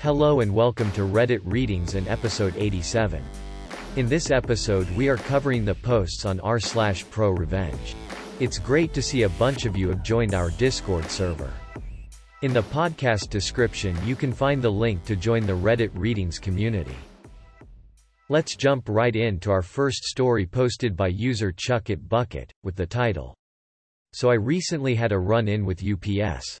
Hello and welcome to Reddit Readings and episode 87. In this episode we are covering the posts on r slash pro revenge. It's great to see a bunch of you have joined our Discord server. In the podcast description you can find the link to join the Reddit Readings community. Let's jump right into our first story posted by user Chuck It Bucket, with the title. So I recently had a run-in with UPS.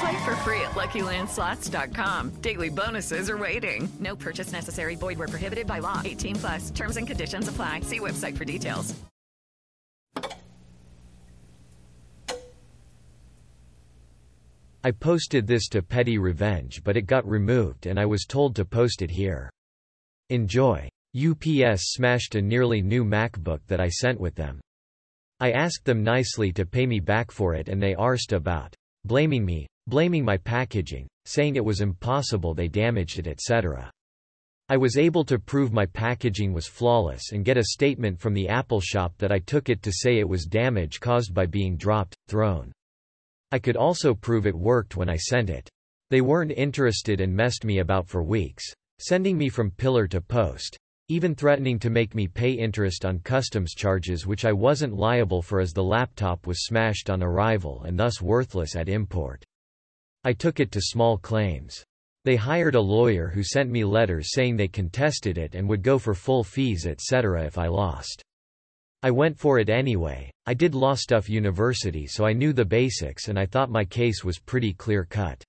Play for free at LuckyLandSlots.com. Daily bonuses are waiting. No purchase necessary. Void where prohibited by law. 18 plus. Terms and conditions apply. See website for details. I posted this to Petty Revenge but it got removed and I was told to post it here. Enjoy. UPS smashed a nearly new MacBook that I sent with them. I asked them nicely to pay me back for it and they arsed about blaming me, blaming my packaging, saying it was impossible they damaged it etc. I was able to prove my packaging was flawless and get a statement from the Apple shop that I took it to say it was damage caused by being dropped, thrown. I could also prove it worked when I sent it. They weren't interested and messed me about for weeks, sending me from pillar to post, even threatening to make me pay interest on customs charges which I wasn't liable for as the laptop was smashed on arrival and thus worthless at import. I took it to small claims. They hired a lawyer who sent me letters saying they contested it and would go for full fees etc. if I lost. I went for it anyway. I did law stuff university so I knew the basics and I thought my case was pretty clear cut.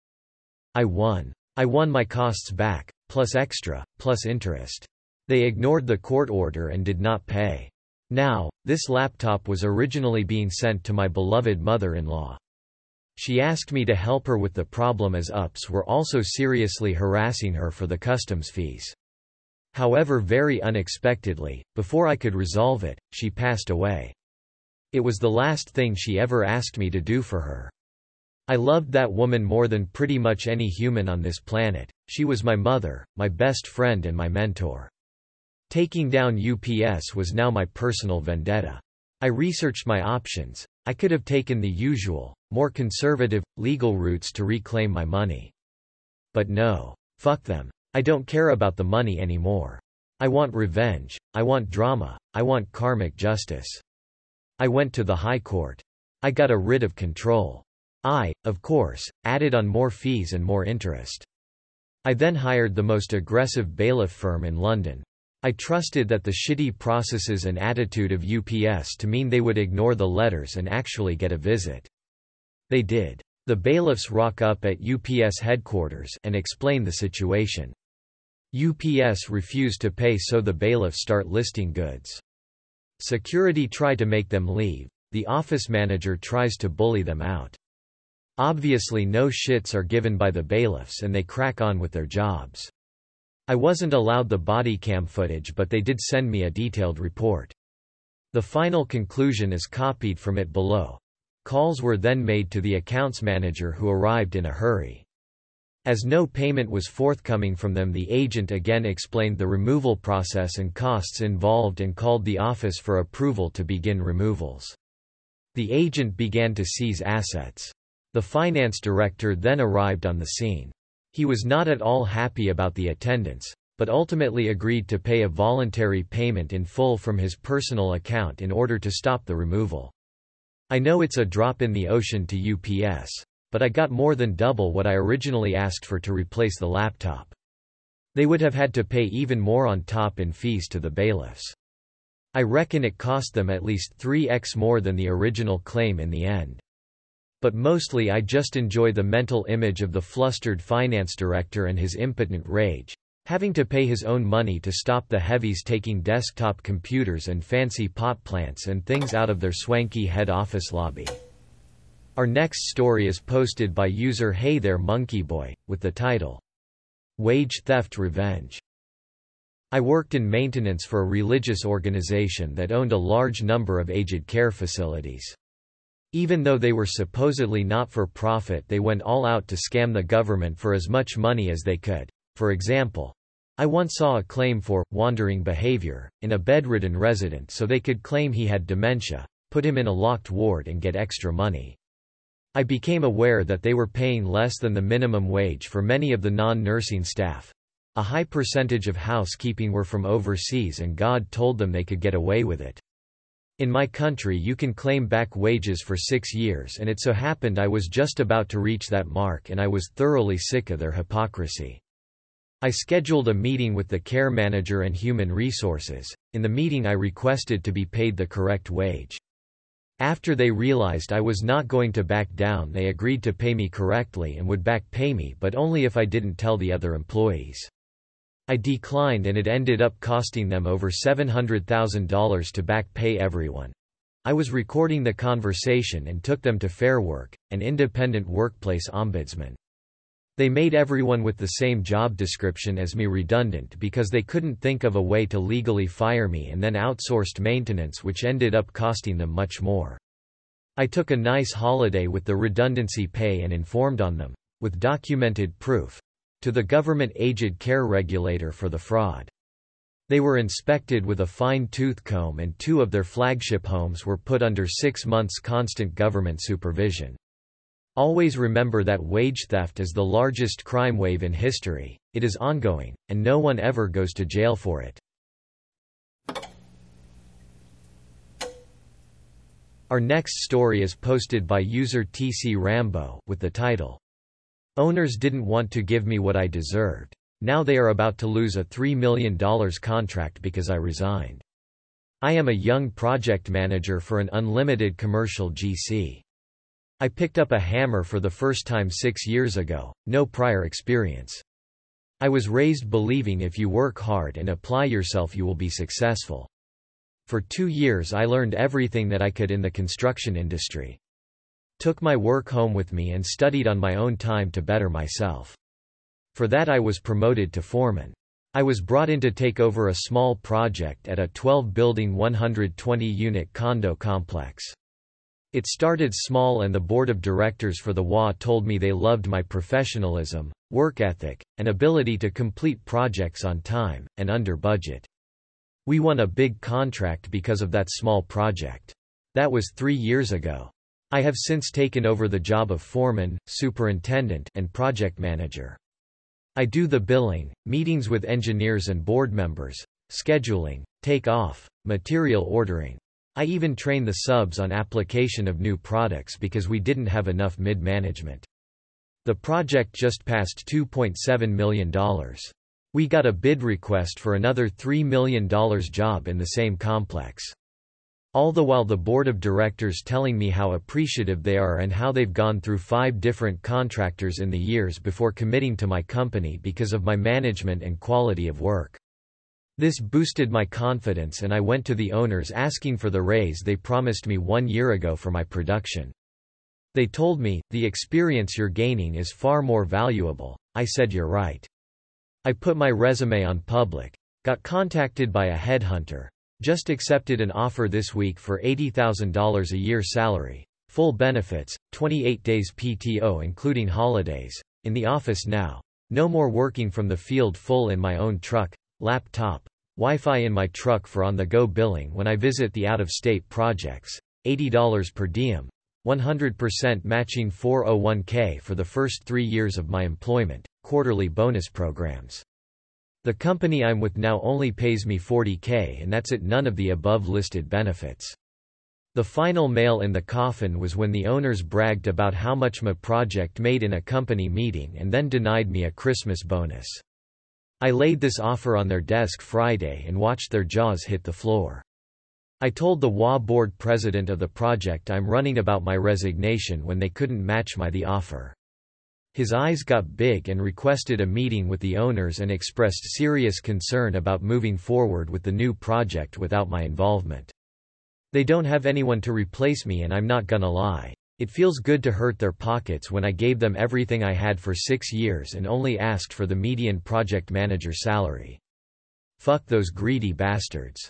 I won. I won my costs back, plus extra, plus interest. They ignored the court order and did not pay. Now, this laptop was originally being sent to my beloved mother-in-law. She asked me to help her with the problem as UPS were also seriously harassing her for the customs fees. However very unexpectedly, before I could resolve it, she passed away. It was the last thing she ever asked me to do for her. I loved that woman more than pretty much any human on this planet, she was my mother, my best friend and my mentor. Taking down UPS was now my personal vendetta. I researched my options. I could have taken the usual, more conservative, legal routes to reclaim my money. But no. Fuck them. I don't care about the money anymore. I want revenge, I want drama, I want karmic justice. I went to the High Court. I got a writ of control. I, of course, added on more fees and more interest. I then hired the most aggressive bailiff firm in London. I trusted that the shitty processes and attitude of UPS to mean they would ignore the letters and actually get a visit. They did. The bailiffs rock up at UPS headquarters and explain the situation. UPS refused to pay so the bailiffs start listing goods. Security try to make them leave. The office manager tries to bully them out. Obviously no shits are given by the bailiffs and they crack on with their jobs. I wasn't allowed the body cam footage but they did send me a detailed report. The final conclusion is copied from it below. Calls were then made to the accounts manager who arrived in a hurry. As no payment was forthcoming from them the agent again explained the removal process and costs involved and called the office for approval to begin removals. The agent began to seize assets. The finance director then arrived on the scene. He was not at all happy about the attendance, but ultimately agreed to pay a voluntary payment in full from his personal account in order to stop the removal. I know it's a drop in the ocean to UPS but I got more than double what I originally asked for to replace the laptop. They would have had to pay even more on top in fees to the bailiffs. I reckon it cost them at least 3x more than the original claim in the end. But mostly I just enjoy the mental image of the flustered finance director and his impotent rage, having to pay his own money to stop the heavies taking desktop computers and fancy pot plants and things out of their swanky head office lobby. Our next story is posted by user Hey There Monkey Boy, with the title, Wage Theft Revenge. I worked in maintenance for a religious organization that owned a large number of aged care facilities. Even though they were supposedly not-for-profit they went all out to scam the government for as much money as they could. For example, I once saw a claim for wandering behavior in a bedridden resident so they could claim he had dementia, put him in a locked ward and get extra money. I became aware that they were paying less than the minimum wage for many of the non-nursing staff. A high percentage of housekeeping were from overseas and God told them they could get away with it. In my country you can claim back wages for six years and it so happened I was just about to reach that mark and I was thoroughly sick of their hypocrisy. I scheduled a meeting with the care manager and human resources. In the meeting I requested to be paid the correct wage. After they realized I was not going to back down they agreed to pay me correctly and would back pay me but only if I didn't tell the other employees. I declined and it ended up costing them over $700,000 to back pay everyone. I was recording the conversation and took them to Fair Work, an independent workplace ombudsman. They made everyone with the same job description as me redundant because they couldn't think of a way to legally fire me and then outsourced maintenance which ended up costing them much more. I took a nice holiday with the redundancy pay and informed on them, with documented proof, to the government aged care regulator for the fraud. They were inspected with a fine-tooth comb and two of their flagship homes were put under six months constant government supervision. Always remember that wage theft is the largest crime wave in history, it is ongoing, and no one ever goes to jail for it. Our next story is posted by user TC Rambo, with the title, Owners didn't want to give me what I deserved. Now they are about to lose a $3 million contract because I resigned. I am a young project manager for an unlimited commercial GC. I picked up a hammer for the first time six years ago, no prior experience. I was raised believing if you work hard and apply yourself you will be successful. For two years I learned everything that I could in the construction industry took my work home with me and studied on my own time to better myself. For that I was promoted to foreman. I was brought in to take over a small project at a 12-building 120-unit condo complex. It started small and the board of directors for the WA told me they loved my professionalism, work ethic, and ability to complete projects on time, and under budget. We won a big contract because of that small project. That was three years ago. I have since taken over the job of foreman, superintendent, and project manager. I do the billing, meetings with engineers and board members, scheduling, take off, material ordering. I even train the subs on application of new products because we didn't have enough mid-management. The project just passed $2.7 million. We got a bid request for another $3 million job in the same complex. All the while the board of directors telling me how appreciative they are and how they've gone through five different contractors in the years before committing to my company because of my management and quality of work. This boosted my confidence and I went to the owners asking for the raise they promised me one year ago for my production. They told me, the experience you're gaining is far more valuable. I said you're right. I put my resume on public. Got contacted by a headhunter. Just accepted an offer this week for $80,000 a year salary. Full benefits, 28 days PTO including holidays. In the office now. No more working from the field full in my own truck, laptop, Wi-Fi in my truck for on-the-go billing when I visit the out-of-state projects. $80 per diem. 100% matching 401k for the first three years of my employment, quarterly bonus programs. The company I'm with now only pays me 40k and that's it none of the above listed benefits. The final nail in the coffin was when the owners bragged about how much my project made in a company meeting and then denied me a Christmas bonus. I laid this offer on their desk Friday and watched their jaws hit the floor. I told the WA board president of the project I'm running about my resignation when they couldn't match my the offer. His eyes got big and requested a meeting with the owners and expressed serious concern about moving forward with the new project without my involvement. They don't have anyone to replace me and I'm not gonna lie. It feels good to hurt their pockets when I gave them everything I had for six years and only asked for the median project manager salary. Fuck those greedy bastards.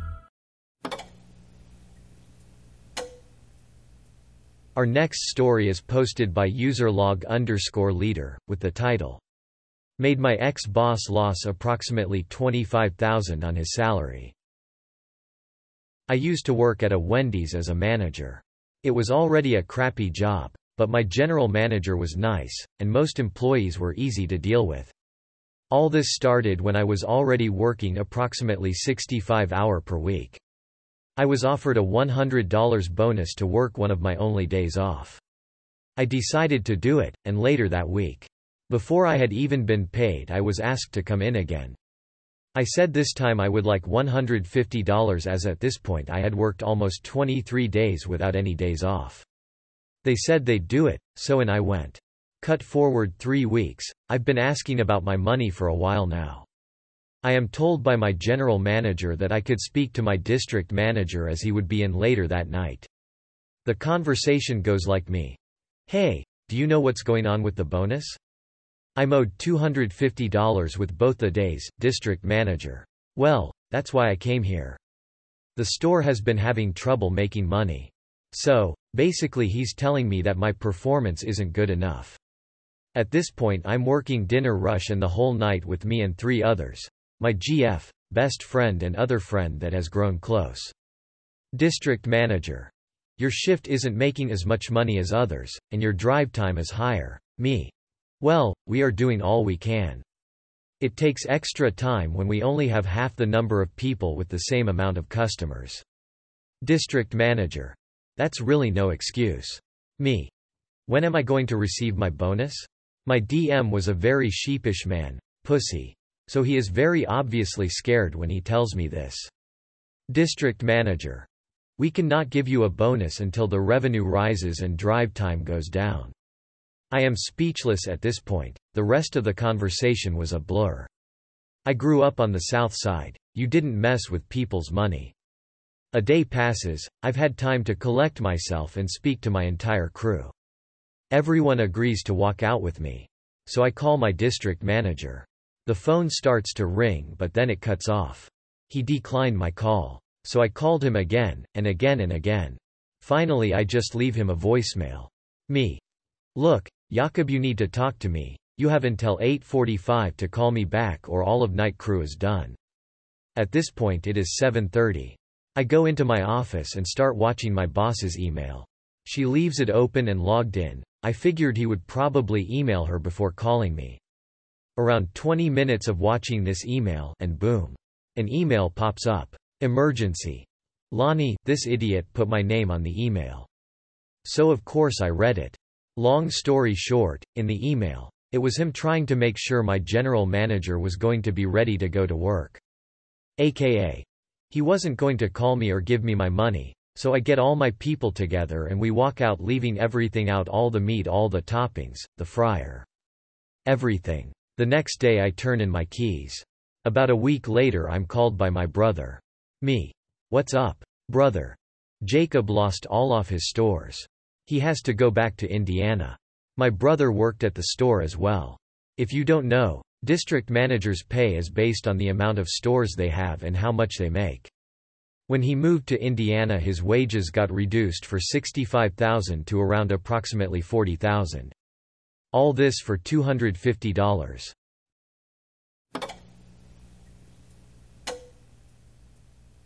Our next story is posted by userlog underscore leader, with the title, Made my ex-boss loss approximately 25,000 on his salary. I used to work at a Wendy's as a manager. It was already a crappy job, but my general manager was nice, and most employees were easy to deal with. All this started when I was already working approximately 65 hour per week. I was offered a $100 bonus to work one of my only days off. I decided to do it, and later that week. Before I had even been paid I was asked to come in again. I said this time I would like $150 as at this point I had worked almost 23 days without any days off. They said they'd do it, so and I went. Cut forward three weeks, I've been asking about my money for a while now. I am told by my general manager that I could speak to my district manager as he would be in later that night. The conversation goes like me. Hey, do you know what's going on with the bonus? I'm owed $250 with both the days, district manager. Well, that's why I came here. The store has been having trouble making money. So, basically he's telling me that my performance isn't good enough. At this point I'm working dinner rush and the whole night with me and three others my GF, best friend and other friend that has grown close. District Manager. Your shift isn't making as much money as others, and your drive time is higher. Me. Well, we are doing all we can. It takes extra time when we only have half the number of people with the same amount of customers. District Manager. That's really no excuse. Me. When am I going to receive my bonus? My DM was a very sheepish man, pussy. So he is very obviously scared when he tells me this. District Manager. We cannot give you a bonus until the revenue rises and drive time goes down. I am speechless at this point, the rest of the conversation was a blur. I grew up on the south side. You didn't mess with people's money. A day passes, I've had time to collect myself and speak to my entire crew. Everyone agrees to walk out with me. So I call my district manager. The phone starts to ring but then it cuts off. He declined my call. So I called him again, and again and again. Finally I just leave him a voicemail. Me. Look, Jakob you need to talk to me. You have until 8.45 to call me back or all of night crew is done. At this point it is 7.30. I go into my office and start watching my boss's email. She leaves it open and logged in. I figured he would probably email her before calling me. Around 20 minutes of watching this email and boom. An email pops up. Emergency. Lonnie, this idiot put my name on the email. So of course I read it. Long story short, in the email, it was him trying to make sure my general manager was going to be ready to go to work. AKA. He wasn't going to call me or give me my money, so I get all my people together and we walk out leaving everything out all the meat all the toppings, the fryer. Everything. The next day I turn in my keys. About a week later I'm called by my brother. Me. What's up? Brother. Jacob lost all of his stores. He has to go back to Indiana. My brother worked at the store as well. If you don't know, district managers' pay is based on the amount of stores they have and how much they make. When he moved to Indiana his wages got reduced for 65,000 to around approximately 40,000. All this for $250.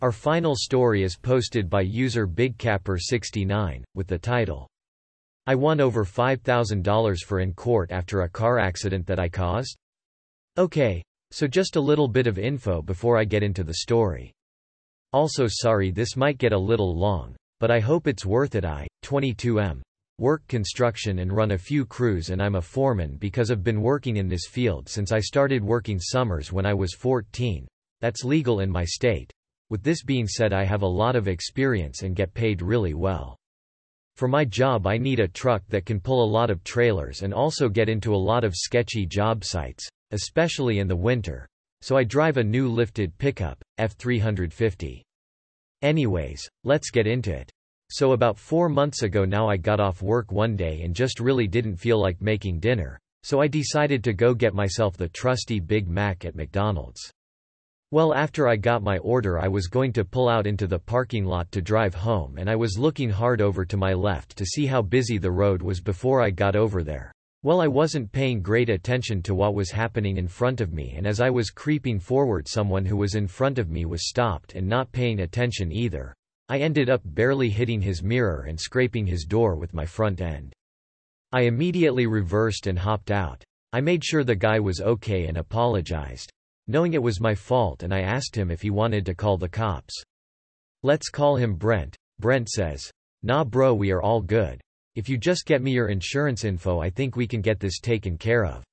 Our final story is posted by user BigCapper69, with the title, I won over $5,000 for in court after a car accident that I caused? Okay, so just a little bit of info before I get into the story. Also sorry this might get a little long, but I hope it's worth it I, 22M, work construction and run a few crews and I'm a foreman because I've been working in this field since I started working summers when I was 14. That's legal in my state. With this being said I have a lot of experience and get paid really well. For my job I need a truck that can pull a lot of trailers and also get into a lot of sketchy job sites, especially in the winter. So I drive a new lifted pickup, F350. Anyways, let's get into it. So about four months ago now I got off work one day and just really didn't feel like making dinner, so I decided to go get myself the trusty Big Mac at McDonald's. Well after I got my order I was going to pull out into the parking lot to drive home and I was looking hard over to my left to see how busy the road was before I got over there. Well I wasn't paying great attention to what was happening in front of me and as I was creeping forward someone who was in front of me was stopped and not paying attention either. I ended up barely hitting his mirror and scraping his door with my front end. I immediately reversed and hopped out. I made sure the guy was okay and apologized knowing it was my fault and I asked him if he wanted to call the cops. Let's call him Brent. Brent says, Nah bro we are all good. If you just get me your insurance info I think we can get this taken care of.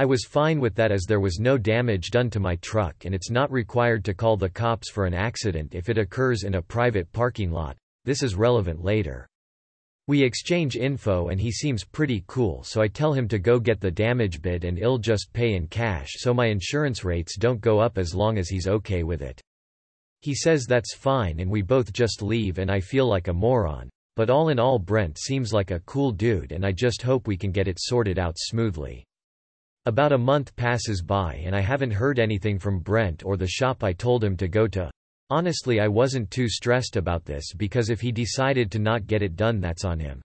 I was fine with that as there was no damage done to my truck and it's not required to call the cops for an accident if it occurs in a private parking lot. This is relevant later. We exchange info and he seems pretty cool so I tell him to go get the damage bid and I'll just pay in cash so my insurance rates don't go up as long as he's okay with it. He says that's fine and we both just leave and I feel like a moron. But all in all Brent seems like a cool dude and I just hope we can get it sorted out smoothly. About a month passes by and I haven't heard anything from Brent or the shop I told him to go to. Honestly I wasn't too stressed about this because if he decided to not get it done that's on him.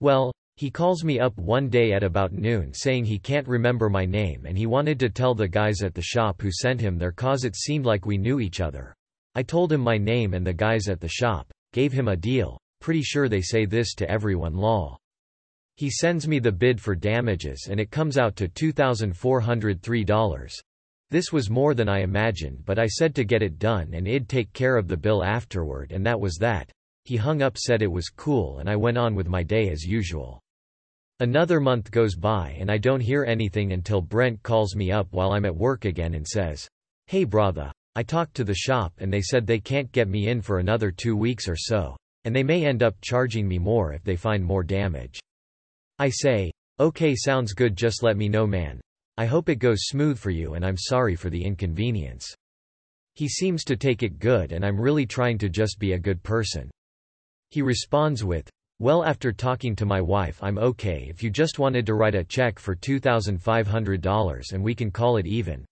Well, he calls me up one day at about noon saying he can't remember my name and he wanted to tell the guys at the shop who sent him there cause it seemed like we knew each other. I told him my name and the guys at the shop, gave him a deal, pretty sure they say this to everyone lol. He sends me the bid for damages and it comes out to $2,403. This was more than I imagined but I said to get it done and I'd take care of the bill afterward and that was that. He hung up said it was cool and I went on with my day as usual. Another month goes by and I don't hear anything until Brent calls me up while I'm at work again and says, Hey brother, I talked to the shop and they said they can't get me in for another two weeks or so. And they may end up charging me more if they find more damage. I say, okay sounds good just let me know man. I hope it goes smooth for you and I'm sorry for the inconvenience. He seems to take it good and I'm really trying to just be a good person. He responds with, well after talking to my wife I'm okay if you just wanted to write a check for $2,500 and we can call it even.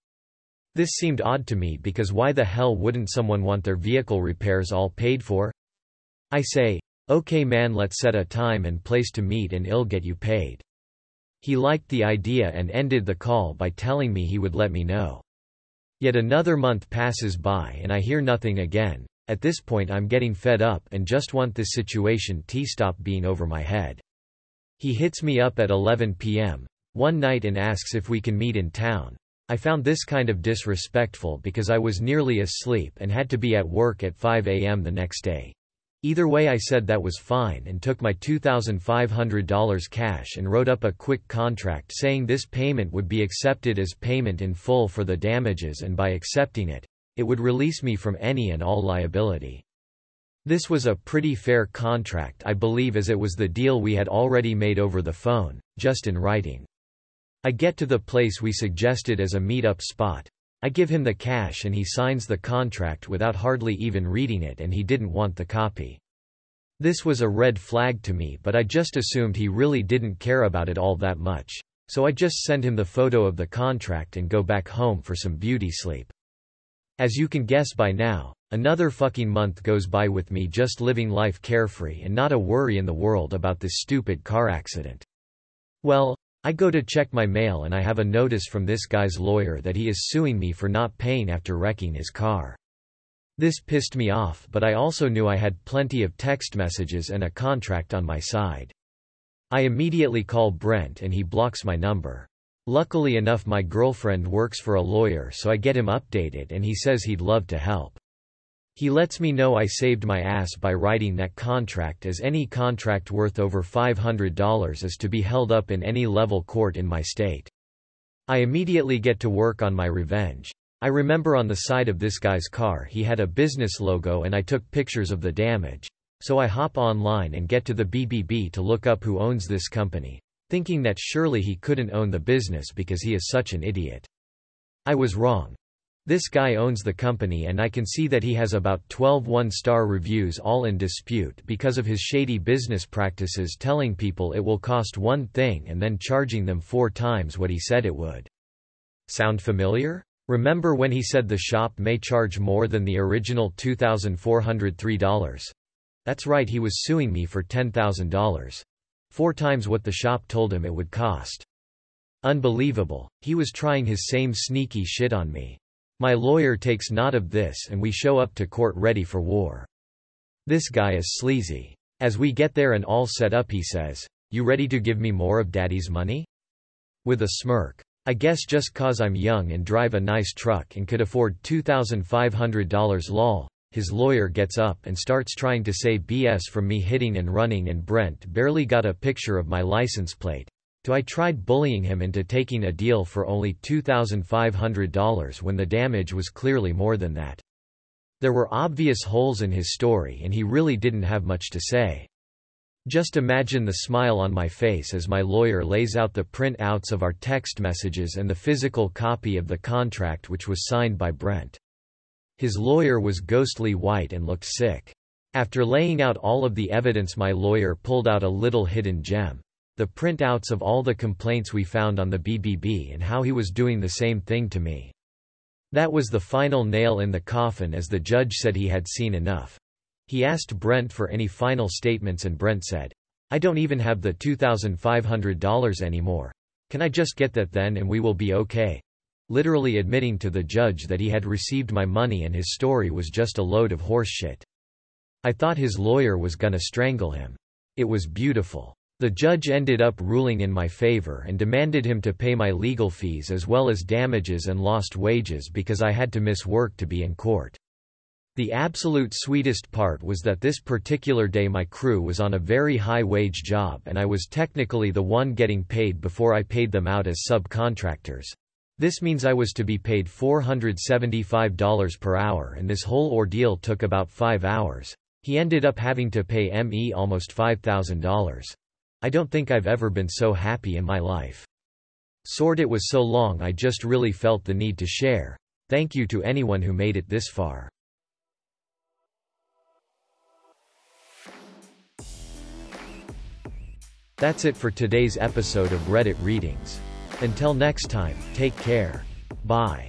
This seemed odd to me because why the hell wouldn't someone want their vehicle repairs all paid for? I say, okay man let's set a time and place to meet and I'll get you paid. He liked the idea and ended the call by telling me he would let me know. Yet another month passes by and I hear nothing again. At this point I'm getting fed up and just want this situation to stop being over my head. He hits me up at 11 p.m. one night and asks if we can meet in town. I found this kind of disrespectful because I was nearly asleep and had to be at work at 5 a.m. the next day. Either way I said that was fine and took my $2,500 cash and wrote up a quick contract saying this payment would be accepted as payment in full for the damages and by accepting it, it would release me from any and all liability. This was a pretty fair contract I believe as it was the deal we had already made over the phone, just in writing. I get to the place we suggested as a meet-up spot. I give him the cash and he signs the contract without hardly even reading it and he didn't want the copy. This was a red flag to me but I just assumed he really didn't care about it all that much. So I just send him the photo of the contract and go back home for some beauty sleep. As you can guess by now, another fucking month goes by with me just living life carefree and not a worry in the world about this stupid car accident. Well, I go to check my mail and I have a notice from this guy's lawyer that he is suing me for not paying after wrecking his car. This pissed me off but I also knew I had plenty of text messages and a contract on my side. I immediately call Brent and he blocks my number. Luckily enough my girlfriend works for a lawyer so I get him updated and he says he'd love to help. He lets me know I saved my ass by writing that contract as any contract worth over $500 is to be held up in any level court in my state. I immediately get to work on my revenge. I remember on the side of this guy's car he had a business logo and I took pictures of the damage. So I hop online and get to the BBB to look up who owns this company, thinking that surely he couldn't own the business because he is such an idiot. I was wrong. This guy owns the company and I can see that he has about 12 one-star reviews all in dispute because of his shady business practices telling people it will cost one thing and then charging them four times what he said it would. Sound familiar? Remember when he said the shop may charge more than the original $2,403? That's right he was suing me for $10,000. Four times what the shop told him it would cost. Unbelievable, he was trying his same sneaky shit on me. My lawyer takes not of this and we show up to court ready for war. This guy is sleazy. As we get there and all set up he says, you ready to give me more of daddy's money? With a smirk. I guess just cause I'm young and drive a nice truck and could afford $2,500 lol. His lawyer gets up and starts trying to say BS from me hitting and running and Brent barely got a picture of my license plate. So I tried bullying him into taking a deal for only $2,500 when the damage was clearly more than that. There were obvious holes in his story and he really didn't have much to say. Just imagine the smile on my face as my lawyer lays out the print-outs of our text messages and the physical copy of the contract which was signed by Brent. His lawyer was ghostly white and looked sick. After laying out all of the evidence my lawyer pulled out a little hidden gem. The printouts of all the complaints we found on the BBB and how he was doing the same thing to me. That was the final nail in the coffin as the judge said he had seen enough. He asked Brent for any final statements and Brent said, I don't even have the $2,500 anymore. Can I just get that then and we will be okay? Literally admitting to the judge that he had received my money and his story was just a load of horseshit. I thought his lawyer was gonna strangle him. It was beautiful. The judge ended up ruling in my favor and demanded him to pay my legal fees as well as damages and lost wages because I had to miss work to be in court. The absolute sweetest part was that this particular day my crew was on a very high-wage job and I was technically the one getting paid before I paid them out as subcontractors. This means I was to be paid $475 per hour and this whole ordeal took about five hours. He ended up having to pay ME almost $5,000. I don't think I've ever been so happy in my life. Sword it was so long I just really felt the need to share. Thank you to anyone who made it this far. That's it for today's episode of Reddit Readings. Until next time, take care. Bye.